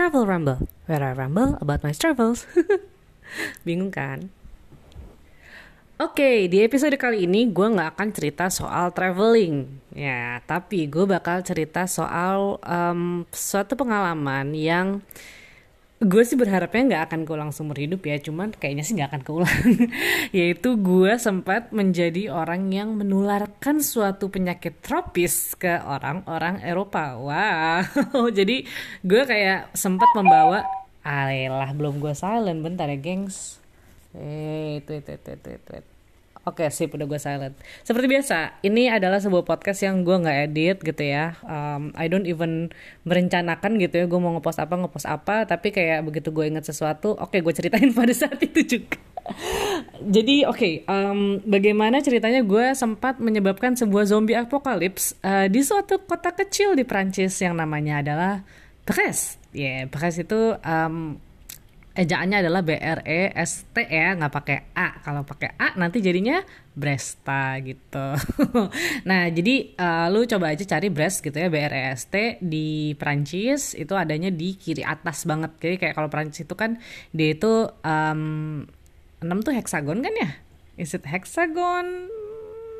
Travel Rumble, where I rumble about my travels. Bingung kan? Oke, di episode kali ini gue nggak akan cerita soal traveling, ya, tapi gue bakal cerita soal um, suatu pengalaman yang gue sih berharapnya nggak akan keulang seumur hidup ya cuman kayaknya sih nggak akan keulang. Yaitu gue sempat menjadi orang yang menularkan suatu penyakit tropis ke orang-orang Eropa. Wow. Jadi gue kayak sempat membawa Alah belum gue silent bentar ya gengs. Eh itu itu itu itu, itu. Oke sih udah gue silent. Seperti biasa, ini adalah sebuah podcast yang gue nggak edit gitu ya. Um, I don't even merencanakan gitu ya. Gue mau ngepost apa ngepost apa, tapi kayak begitu gue inget sesuatu, oke okay, gue ceritain pada saat itu juga. Jadi oke, okay, um, bagaimana ceritanya gue sempat menyebabkan sebuah zombie apokalips uh, di suatu kota kecil di Prancis yang namanya adalah Brest. Ya, yeah, Brest itu um, ejaannya adalah B R E S T ya nggak pakai A. Kalau pakai A nanti jadinya Bresta gitu. Nah jadi uh, lu coba aja cari Brest gitu ya B R E S T di Prancis itu adanya di kiri atas banget. Jadi kayak kalau Prancis itu kan dia itu um, 6 tuh heksagon kan ya? Is it hexagon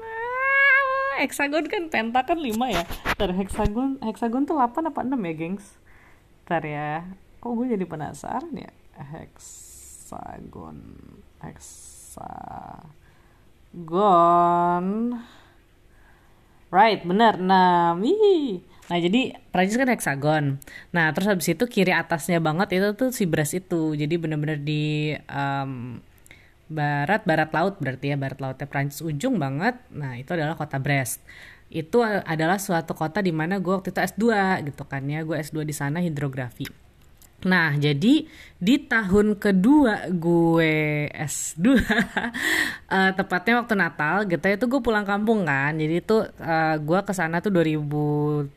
ah, heksagon kan penta kan 5 ya? Ntar heksagon heksagon tuh 8 apa 6 ya gengs? Ntar ya kok gue jadi penasaran ya hexagon hexagon right benar nah wih Nah jadi Prancis kan hexagon. Nah terus habis itu kiri atasnya banget itu tuh si Brest itu. Jadi bener-bener di um, barat barat laut berarti ya barat lautnya Prancis ujung banget. Nah itu adalah kota Brest. Itu adalah suatu kota di mana gue waktu itu S2 gitu kan ya. Gue S2 di sana hidrografi. Nah, jadi di tahun kedua gue S2, uh, eh, tepatnya waktu Natal gitu itu gue pulang kampung kan. Jadi itu uh, gue ke sana tuh 2013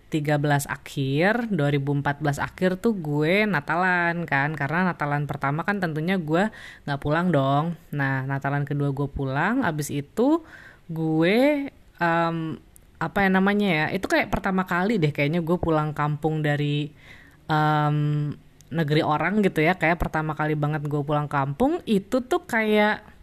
akhir, 2014 akhir tuh gue Natalan kan. Karena Natalan pertama kan tentunya gue nggak pulang dong. Nah, Natalan kedua gue pulang, abis itu gue um, apa ya namanya ya? Itu kayak pertama kali deh kayaknya gue pulang kampung dari um, negeri orang gitu ya. Kayak pertama kali banget gue pulang kampung itu tuh kayak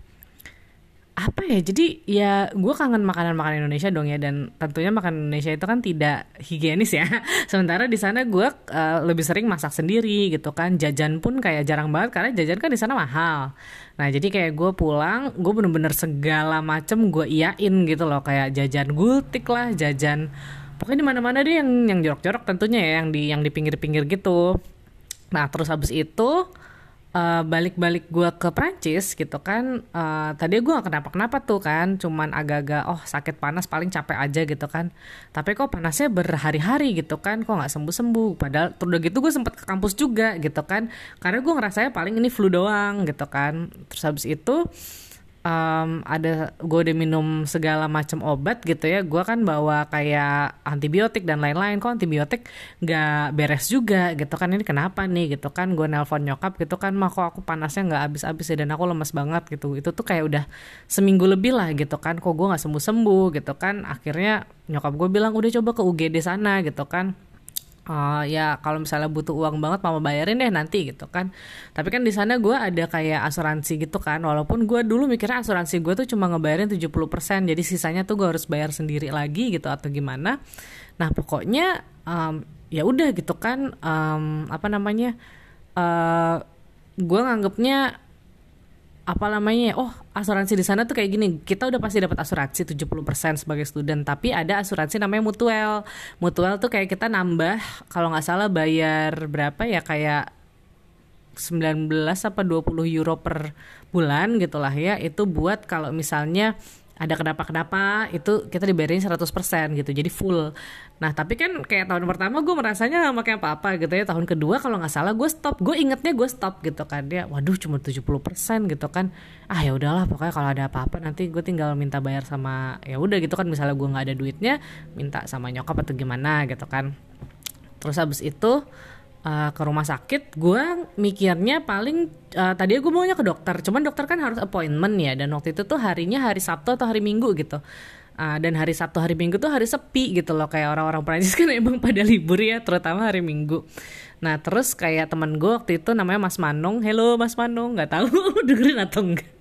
apa ya jadi ya gue kangen makanan makanan Indonesia dong ya. Dan tentunya makanan Indonesia itu kan tidak higienis ya. Sementara di sana gue uh, lebih sering masak sendiri gitu kan. Jajan pun kayak jarang banget karena jajan kan di sana mahal. Nah jadi kayak gue pulang gue bener-bener segala macem gue iyain gitu loh. Kayak jajan gultik lah jajan pokoknya di mana-mana deh yang yang jorok-jorok tentunya ya yang di yang di pinggir-pinggir gitu Nah terus habis itu uh, balik-balik gue ke Prancis gitu kan uh, tadi gue gak kenapa-kenapa tuh kan cuman agak-agak oh sakit panas paling capek aja gitu kan. Tapi kok panasnya berhari-hari gitu kan kok nggak sembuh-sembuh. Padahal udah gitu gue sempet ke kampus juga gitu kan karena gue ngerasanya paling ini flu doang gitu kan. Terus habis itu um, ada gue udah minum segala macam obat gitu ya. Gue kan bawa kayak antibiotik dan lain-lain. Kok antibiotik nggak beres juga gitu kan? Ini kenapa nih gitu kan? Gue nelpon nyokap gitu kan mah kok aku panasnya nggak habis-habis ya? Dan aku lemes banget gitu. Itu tuh kayak udah seminggu lebih lah gitu kan. Kok gue nggak sembuh-sembuh gitu kan? Akhirnya nyokap gue bilang udah coba ke UGD sana gitu kan uh, ya kalau misalnya butuh uang banget mama bayarin deh nanti gitu kan. Tapi kan di sana gue ada kayak asuransi gitu kan. Walaupun gue dulu mikirnya asuransi gue tuh cuma ngebayarin 70% jadi sisanya tuh gue harus bayar sendiri lagi gitu atau gimana. Nah pokoknya um, ya udah gitu kan um, apa namanya uh, gue nganggepnya apa namanya oh asuransi di sana tuh kayak gini kita udah pasti dapat asuransi 70% sebagai student tapi ada asuransi namanya mutual. Mutual tuh kayak kita nambah kalau nggak salah bayar berapa ya kayak 19 apa 20 euro per bulan gitulah ya itu buat kalau misalnya ada kenapa-kenapa itu kita dibayarin 100% gitu jadi full. Nah tapi kan kayak tahun pertama gue merasanya gak pakai apa-apa gitu ya tahun kedua kalau nggak salah gue stop gue ingetnya gue stop gitu kan dia waduh cuma 70% gitu kan. Ah ya udahlah pokoknya kalau ada apa-apa nanti gue tinggal minta bayar sama ya udah gitu kan misalnya gue nggak ada duitnya minta sama nyokap atau gimana gitu kan. Terus habis itu uh, ke rumah sakit gue mikirnya paling uh, tadi gue maunya ke dokter. Cuman dokter kan harus appointment ya dan waktu itu tuh harinya hari Sabtu atau hari Minggu gitu. Uh, dan hari Sabtu hari Minggu tuh hari sepi gitu loh kayak orang-orang Prancis kan emang pada libur ya terutama hari Minggu. Nah terus kayak temen gue waktu itu namanya Mas Manong hello Mas Manong nggak tahu dengerin atau enggak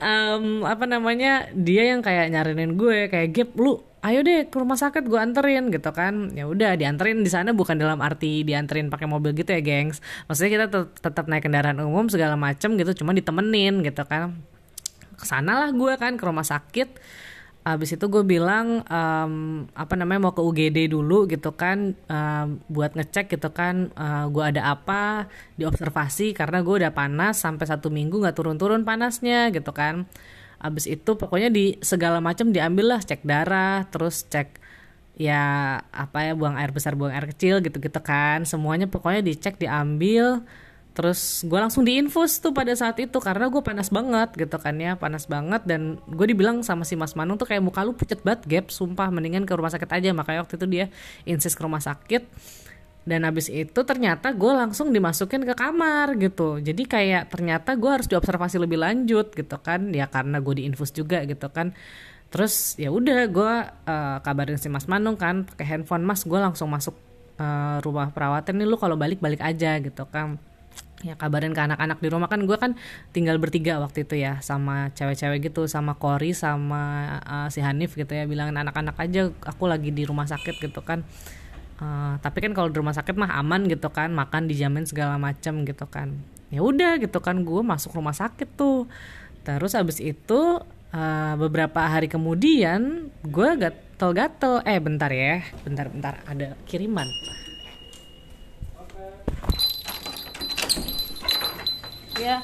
um, apa namanya dia yang kayak nyarinin gue kayak Gap lu ayo deh ke rumah sakit gue anterin gitu kan. Ya udah dianterin di sana bukan dalam arti dianterin pakai mobil gitu ya gengs. Maksudnya kita tetap naik kendaraan umum segala macem gitu cuma ditemenin gitu kan. Ke sana lah gue kan ke rumah sakit Abis itu gue bilang um, apa namanya mau ke UGD dulu gitu kan um, buat ngecek gitu kan uh, gue ada apa diobservasi karena gue udah panas sampai satu minggu nggak turun-turun panasnya gitu kan. Abis itu pokoknya di segala macam diambil lah cek darah terus cek ya apa ya buang air besar buang air kecil gitu-gitu kan semuanya pokoknya dicek diambil terus gue langsung diinfus tuh pada saat itu karena gue panas banget gitu kan ya panas banget. Dan gue dibilang sama si Mas Manung tuh kayak muka lu pucet banget gap. Sumpah mendingan ke rumah sakit aja. Makanya waktu itu dia insist ke rumah sakit. Dan habis itu ternyata gue langsung dimasukin ke kamar gitu. Jadi kayak ternyata gue harus diobservasi lebih lanjut gitu kan. Ya karena gue diinfus juga gitu kan. Terus ya udah gue uh, kabarin si Mas Manung kan pakai handphone Mas gue langsung masuk uh, rumah perawatan nih lu kalau balik balik aja gitu kan ya kabarin ke anak-anak di rumah. Kan gue kan tinggal bertiga waktu itu ya sama cewek-cewek gitu sama Kori sama uh, si Hanif gitu ya. Bilangin anak-anak aja aku lagi di rumah sakit gitu kan. Uh, tapi kan kalau di rumah sakit mah aman gitu kan makan dijamin segala macam gitu kan. Ya udah gitu kan gue masuk rumah sakit tuh. Terus abis itu uh, beberapa hari kemudian gue gatel-gatel. Eh bentar ya bentar-bentar ada kiriman ya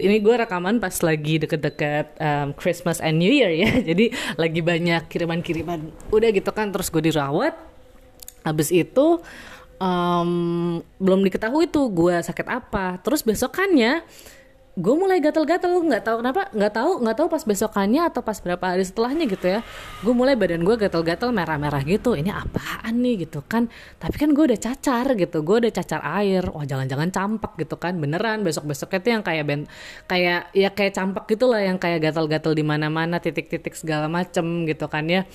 ini gue rekaman pas lagi deket-deket um, Christmas and New Year ya. Jadi lagi banyak kiriman-kiriman. Udah gitu kan, terus gue dirawat. Habis itu um, belum diketahui tuh gue sakit apa. Terus besokannya gue mulai gatel-gatel nggak tahu kenapa nggak tahu nggak tahu pas besokannya atau pas berapa hari setelahnya gitu ya. Gue mulai badan gue gatel-gatel merah-merah gitu. Ini apaan nih gitu kan? Tapi kan gue udah cacar gitu gue udah cacar air. Wah jangan-jangan campak gitu kan? Beneran besok-besoknya tuh yang kayak ben kayak ya kayak campak gitu lah yang kayak gatel-gatel di mana-mana titik-titik segala macem gitu kan ya.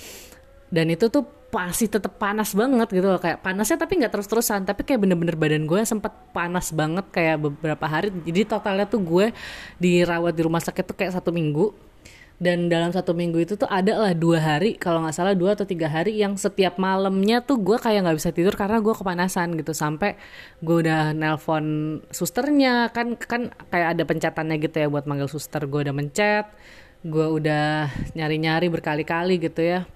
Dan itu tuh pasti tetap panas banget gitu loh. Kayak panasnya tapi nggak terus-terusan. Tapi kayak bener-bener badan gue sempat panas banget kayak beberapa hari. Jadi totalnya tuh gue dirawat di rumah sakit tuh kayak satu minggu. Dan dalam satu minggu itu tuh ada lah dua hari kalau nggak salah dua atau tiga hari yang setiap malamnya tuh gue kayak nggak bisa tidur karena gue kepanasan gitu. Sampai gue udah nelpon susternya. Kan kan kayak ada pencatannya gitu ya buat manggil suster. Gue udah mencet gue udah nyari-nyari berkali-kali gitu ya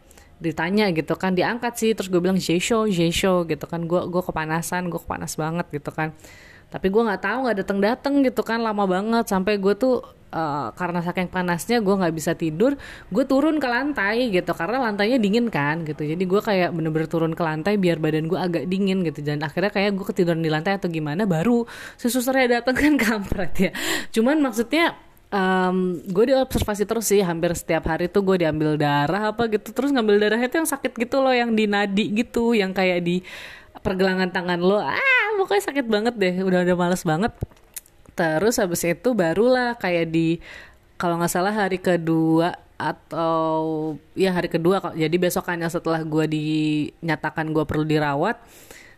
ditanya gitu kan diangkat sih. Terus gue bilang Jesho Jesho gitu kan. Gue gue kepanasan gue kepanas banget gitu kan. Tapi gue nggak tahu nggak datang datang gitu kan lama banget. Sampai gue tuh uh, karena saking panasnya gue nggak bisa tidur gue turun ke lantai gitu. Karena lantainya dingin kan gitu. Jadi gue kayak bener-bener turun ke lantai biar badan gue agak dingin gitu. Dan akhirnya kayak gue ketiduran di lantai atau gimana baru si susternya datang kan kampret ya. Cuman maksudnya um, gue diobservasi terus sih hampir setiap hari tuh gue diambil darah apa gitu. Terus ngambil darahnya tuh yang sakit gitu loh yang di nadi gitu yang kayak di pergelangan tangan lo. Ah pokoknya sakit banget deh udah udah males banget. Terus habis itu barulah kayak di kalau nggak salah hari kedua atau ya hari kedua jadi besokannya setelah gue dinyatakan gue perlu dirawat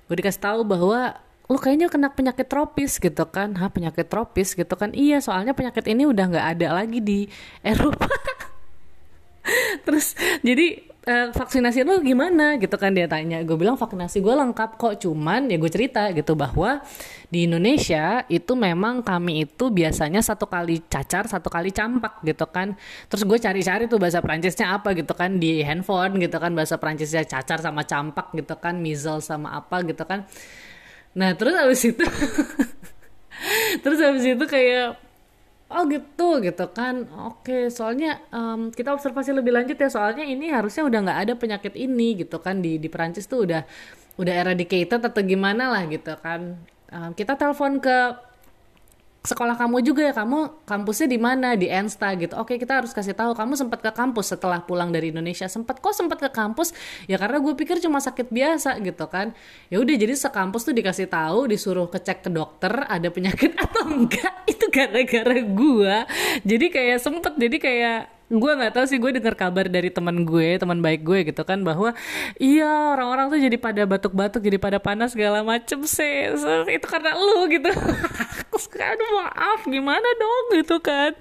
gue dikasih tahu bahwa lu kayaknya kena penyakit tropis gitu kan. Ha penyakit tropis gitu kan? Iya soalnya penyakit ini udah nggak ada lagi di Eropa. Terus jadi uh, vaksinasi lu gimana gitu kan dia tanya. Gue bilang vaksinasi gue lengkap kok cuman ya gue cerita gitu bahwa di Indonesia itu memang kami itu biasanya satu kali cacar satu kali campak gitu kan. Terus gue cari-cari tuh bahasa Prancisnya apa gitu kan di handphone gitu kan bahasa Prancisnya cacar sama campak gitu kan measles sama apa gitu kan nah terus habis itu terus habis itu kayak oh gitu gitu kan. Oke soalnya um, kita observasi lebih lanjut ya. Soalnya ini harusnya udah nggak ada penyakit ini gitu kan. Di di Perancis tuh udah udah eradicated atau gimana lah gitu kan. Um, kita telepon ke sekolah kamu juga ya kamu kampusnya di mana? Di Ensta gitu. Oke kita harus kasih tahu kamu sempat ke kampus setelah pulang dari Indonesia. Sempat kok sempat ke kampus? Ya karena gue pikir cuma sakit biasa gitu kan. Ya udah jadi sekampus tuh dikasih tahu disuruh kecek ke dokter ada penyakit atau enggak itu gara-gara gue jadi kayak sempet jadi kayak gue nggak tahu sih gue dengar kabar dari teman gue teman baik gue gitu kan bahwa iya orang-orang tuh jadi pada batuk-batuk jadi pada panas segala macem sih. So, itu karena lu gitu. Aduh maaf gimana dong gitu kan?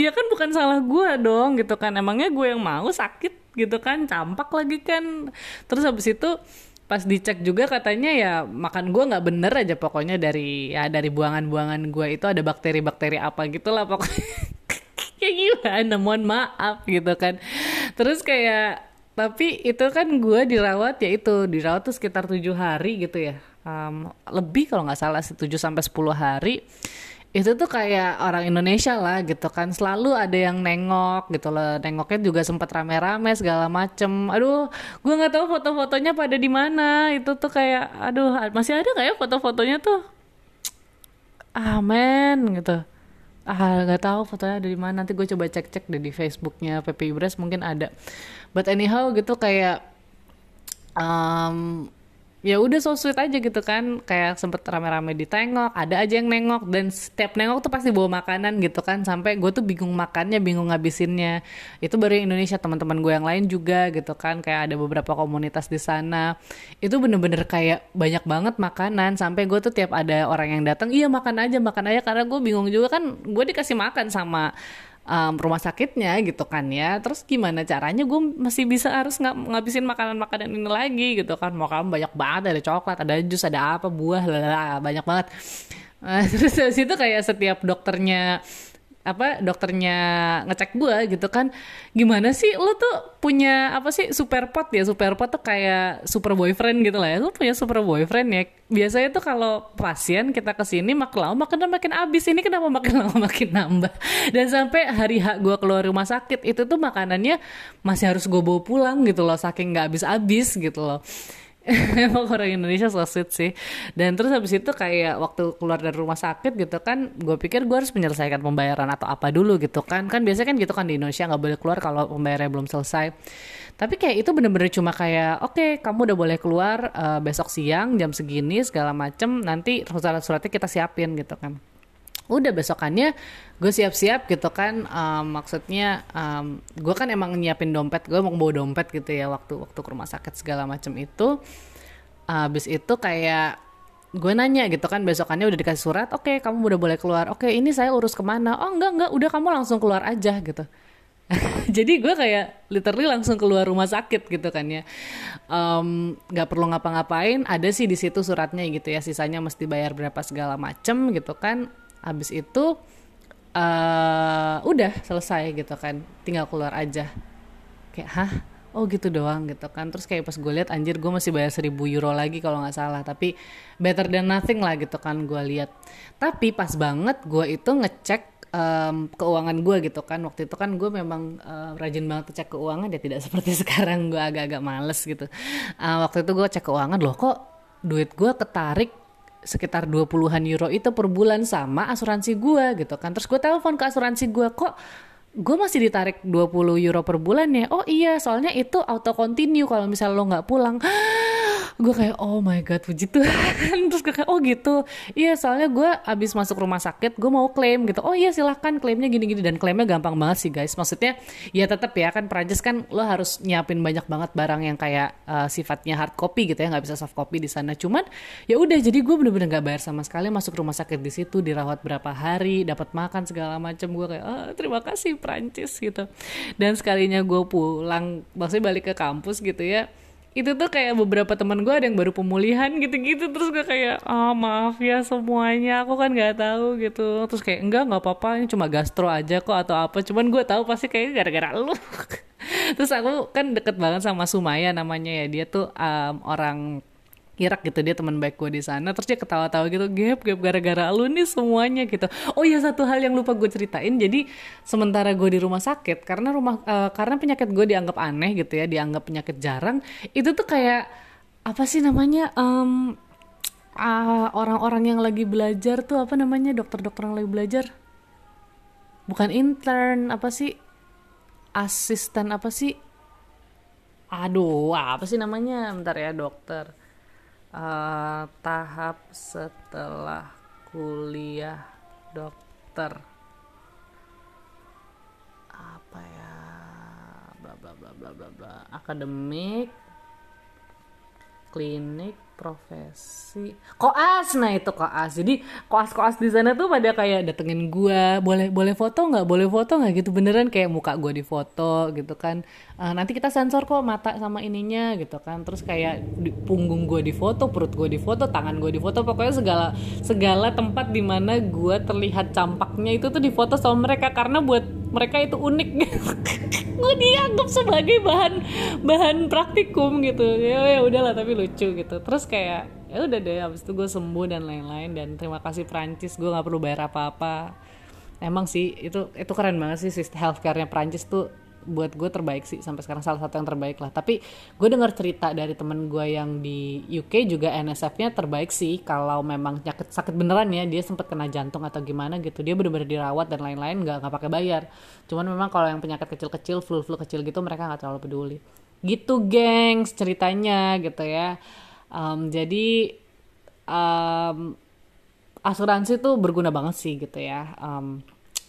Ya kan bukan salah gue dong gitu kan. Emangnya gue yang mau sakit gitu kan? Campak lagi kan. Terus habis itu pas dicek juga katanya ya makan gue nggak bener aja pokoknya dari ya dari buangan-buangan gue itu ada bakteri-bakteri apa gitulah pokoknya kayak gimana mohon maaf gitu kan. Terus kayak tapi itu kan gue dirawat ya itu dirawat tuh sekitar tujuh hari gitu ya. Um, lebih kalau nggak salah tujuh sampai sepuluh hari. Itu tuh kayak orang Indonesia lah gitu kan. Selalu ada yang nengok gitu loh. Nengoknya juga sempat rame-rame segala macem. Aduh gue nggak tahu foto-fotonya pada di mana. Itu tuh kayak aduh masih ada nggak ya foto-fotonya tuh? Amen gitu ah nggak tahu fotonya ada di mana. Nanti gue coba cek cek di Facebooknya PP Ibres mungkin ada. But anyhow gitu kayak um, ya udah so sweet aja gitu kan. Kayak sempet rame-rame ditengok ada aja yang nengok. Dan setiap nengok tuh pasti bawa makanan gitu kan. Sampai gue tuh bingung makannya bingung ngabisinnya. Itu baru yang Indonesia teman-teman gue yang lain juga gitu kan. Kayak ada beberapa komunitas di sana. Itu bener-bener kayak banyak banget makanan. Sampai gue tuh tiap ada orang yang datang iya makan aja makan aja. Karena gue bingung juga kan gue dikasih makan sama um, rumah sakitnya gitu kan ya. Terus gimana caranya? Gue masih bisa harus ng ngabisin makanan-makanan ini lagi gitu kan. Kamu banyak banget ada coklat ada jus ada apa buah lala, banyak banget. Uh, terus dari situ kayak setiap dokternya apa dokternya ngecek gue gitu kan gimana sih lo tuh punya apa sih super pot ya? Super pot tuh kayak super boyfriend gitu lah ya. Lo punya super boyfriend ya? Biasanya tuh kalau pasien kita ke sini makin lama makin makin abis ini kenapa makin lama makin nambah? Dan sampai hari hak gue keluar rumah sakit itu tuh makanannya masih harus gue bawa pulang gitu loh saking nggak habis gitu loh emang orang Indonesia so sih. Dan terus habis itu kayak waktu keluar dari rumah sakit gitu kan gue pikir gue harus menyelesaikan pembayaran atau apa dulu gitu kan. Kan biasanya kan gitu kan di Indonesia nggak boleh keluar kalau pembayarannya belum selesai. Tapi kayak itu bener-bener cuma kayak oke okay, kamu udah boleh keluar uh, besok siang jam segini segala macem nanti surat-suratnya kita siapin gitu kan udah besokannya gue siap-siap gitu kan um, maksudnya um, gue kan emang nyiapin dompet gue mau bawa dompet gitu ya waktu waktu ke rumah sakit segala macam itu. Habis itu kayak gue nanya gitu kan besokannya udah dikasih surat oke okay, kamu udah boleh keluar. Oke okay, ini saya urus ke mana? Oh enggak enggak udah kamu langsung keluar aja gitu. Jadi gue kayak literally langsung keluar rumah sakit gitu kan ya. Nggak um, perlu ngapa-ngapain ada sih di situ suratnya gitu ya sisanya mesti bayar berapa segala macem gitu kan habis itu uh, udah selesai gitu kan. Tinggal keluar aja. Kayak hah? Oh gitu doang gitu kan. Terus kayak pas gue lihat anjir gue masih bayar seribu euro lagi kalau nggak salah. Tapi better than nothing lah gitu kan gue lihat tapi pas banget gue itu ngecek um, keuangan gue gitu kan. Waktu itu kan gue memang uh, rajin banget cek keuangan ya. Tidak seperti sekarang gue agak-agak males gitu. Uh, waktu itu gue cek keuangan loh kok duit gue ketarik sekitar 20-an euro itu per bulan sama asuransi gue gitu kan. Terus gue telepon ke asuransi gue kok gue masih ditarik 20 euro per bulan ya. Oh iya, soalnya itu auto continue kalau misal lo nggak pulang. Gue kayak oh my god puji Tuhan. Terus gue kayak oh gitu. Iya soalnya gue abis masuk rumah sakit gue mau klaim gitu. Oh iya silahkan klaimnya gini-gini. Dan klaimnya gampang banget sih guys. Maksudnya ya tetap ya kan Prancis kan lo harus nyiapin banyak banget barang yang kayak uh, sifatnya hard copy gitu ya nggak bisa soft copy di sana. Cuman ya udah jadi gue bener-bener nggak bayar sama sekali masuk rumah sakit di situ dirawat berapa hari dapat makan segala macam gue kayak oh, terima kasih Prancis gitu. Dan sekalinya gue pulang maksudnya balik ke kampus gitu ya itu tuh kayak beberapa teman gue ada yang baru pemulihan gitu-gitu. Terus gue kayak ah oh, maaf ya semuanya aku kan nggak tahu gitu. Terus kayak enggak nggak apa-apa ini cuma gastro aja kok atau apa. Cuman gue tahu pasti kayak gara-gara lu. Terus aku kan deket banget sama Sumaya namanya ya. Dia tuh um, orang Irak gitu dia teman baik gue di sana terus dia ketawa-tawa gitu gap gap gara-gara lu nih semuanya gitu. Oh iya satu hal yang lupa gue ceritain jadi sementara gue di rumah sakit karena rumah uh, karena penyakit gue dianggap aneh gitu ya dianggap penyakit jarang itu tuh kayak apa sih namanya um, ah orang-orang yang lagi belajar tuh apa namanya dokter-dokter yang lagi belajar? Bukan intern apa sih asisten apa sih? Aduh apa sih namanya? Bentar ya dokter uh, tahap setelah kuliah dokter. Apa ya? Bla bla bla bla bla. Akademik klinik profesi. Koas nah itu koas. Jadi koas koas di sana tuh pada kayak datengin gua boleh boleh foto nggak? Boleh foto nggak? Gitu beneran kayak muka gua di foto gitu kan. Uh, nanti kita sensor kok mata sama ininya gitu kan. Terus kayak di, punggung gua di foto perut gua di foto tangan gua di foto pokoknya segala segala tempat di mana gua terlihat campaknya itu tuh di foto sama mereka. Karena buat mereka itu unik. Gue dianggap sebagai bahan bahan praktikum gitu. Ya ya udahlah tapi lucu gitu. Terus kayak ya udah deh abis itu gue sembuh dan lain-lain dan terima kasih Prancis gue nggak perlu bayar apa-apa. Emang sih itu itu keren banget sih sistem healthcare-nya Prancis tuh buat gue terbaik sih sampai sekarang salah satu yang terbaik lah. Tapi gue dengar cerita dari temen gue yang di UK juga NSF-nya terbaik sih. Kalau memang sakit sakit beneran ya dia sempat kena jantung atau gimana gitu. Dia bener-bener dirawat dan lain-lain nggak nggak pakai bayar. Cuman memang kalau yang penyakit kecil-kecil flu-flu kecil gitu mereka nggak terlalu peduli. Gitu gengs ceritanya gitu ya. Um, jadi um, asuransi tuh berguna banget sih gitu ya. Um,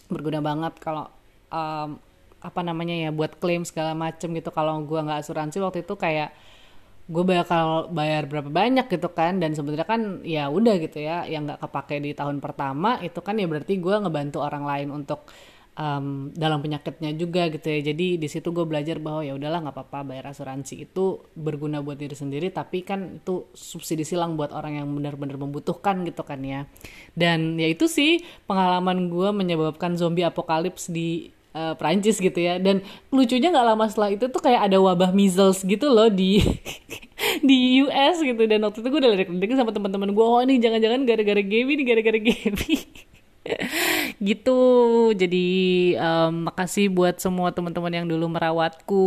berguna banget kalau um, apa namanya ya buat klaim segala macem gitu. Kalau gue nggak asuransi waktu itu kayak gue bakal bayar berapa banyak gitu kan. Dan sebenarnya kan ya udah gitu ya yang nggak kepake di tahun pertama itu kan ya berarti gue ngebantu orang lain untuk um, dalam penyakitnya juga gitu ya. Jadi di situ gue belajar bahwa ya udahlah nggak apa-apa bayar asuransi itu berguna buat diri sendiri. Tapi kan itu subsidi silang buat orang yang benar-benar membutuhkan gitu kan ya. Dan ya itu sih pengalaman gue menyebabkan zombie apokalips di uh, Prancis gitu ya. Dan lucunya nggak lama setelah itu tuh kayak ada wabah measles gitu loh di di US gitu. Dan waktu itu gue udah lirik-lirik sama teman-teman gue oh ini jangan-jangan gara-gara Gaby nih gara-gara Gaby gitu. Jadi um, makasih buat semua teman-teman yang dulu merawatku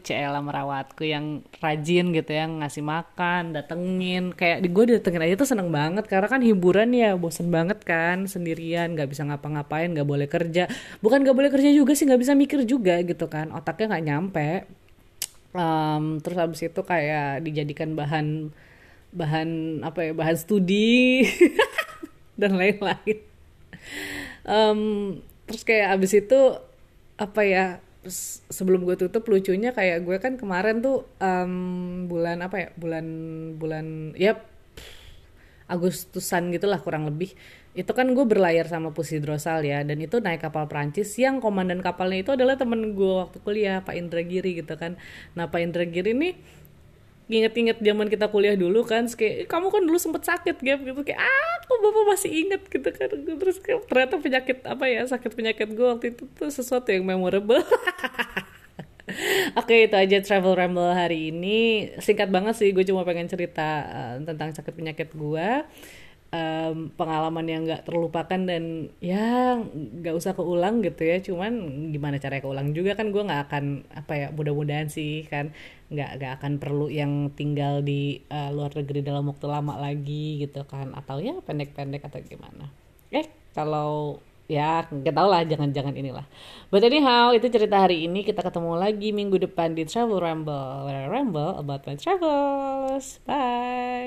Cela merawatku yang rajin gitu ya ngasih makan datengin. Kayak di gue datengin aja tuh seneng banget karena kan hiburan ya bosen banget kan sendirian nggak bisa ngapa-ngapain nggak boleh kerja. Bukan nggak boleh kerja juga sih nggak bisa mikir juga gitu kan otaknya nggak nyampe. Um, terus habis itu kayak dijadikan bahan bahan apa ya bahan studi dan lain-lain um, terus kayak abis itu apa ya sebelum gue tutup lucunya kayak gue kan kemarin tuh um, bulan apa ya bulan bulan ya Agustusan gitulah kurang lebih. Itu kan gue berlayar sama Pusi Drosal ya dan itu naik kapal Prancis yang komandan kapalnya itu adalah temen gue waktu kuliah Pak Indra Giri gitu kan. Nah Pak Indra Giri nih inget-inget zaman kita kuliah dulu kan kayak kamu kan dulu sempet sakit gap gitu. Kayak ah bapak masih inget gitu kan. Terus kayak, ternyata penyakit apa ya sakit penyakit gue waktu itu tuh sesuatu yang memorable. Oke itu aja travel ramble hari ini. Singkat banget sih gue cuma pengen cerita uh, tentang sakit penyakit gue um, pengalaman yang nggak terlupakan dan ya nggak usah keulang gitu ya. Cuman gimana cara keulang juga kan gue nggak akan apa ya mudah-mudahan sih kan nggak nggak akan perlu yang tinggal di uh, luar negeri dalam waktu lama lagi gitu kan. Atau ya pendek-pendek atau gimana. Eh kalau ya nggak tau lah jangan-jangan inilah. But anyhow itu cerita hari ini. Kita ketemu lagi minggu depan di Travel Ramble. Ramble about my travels. Bye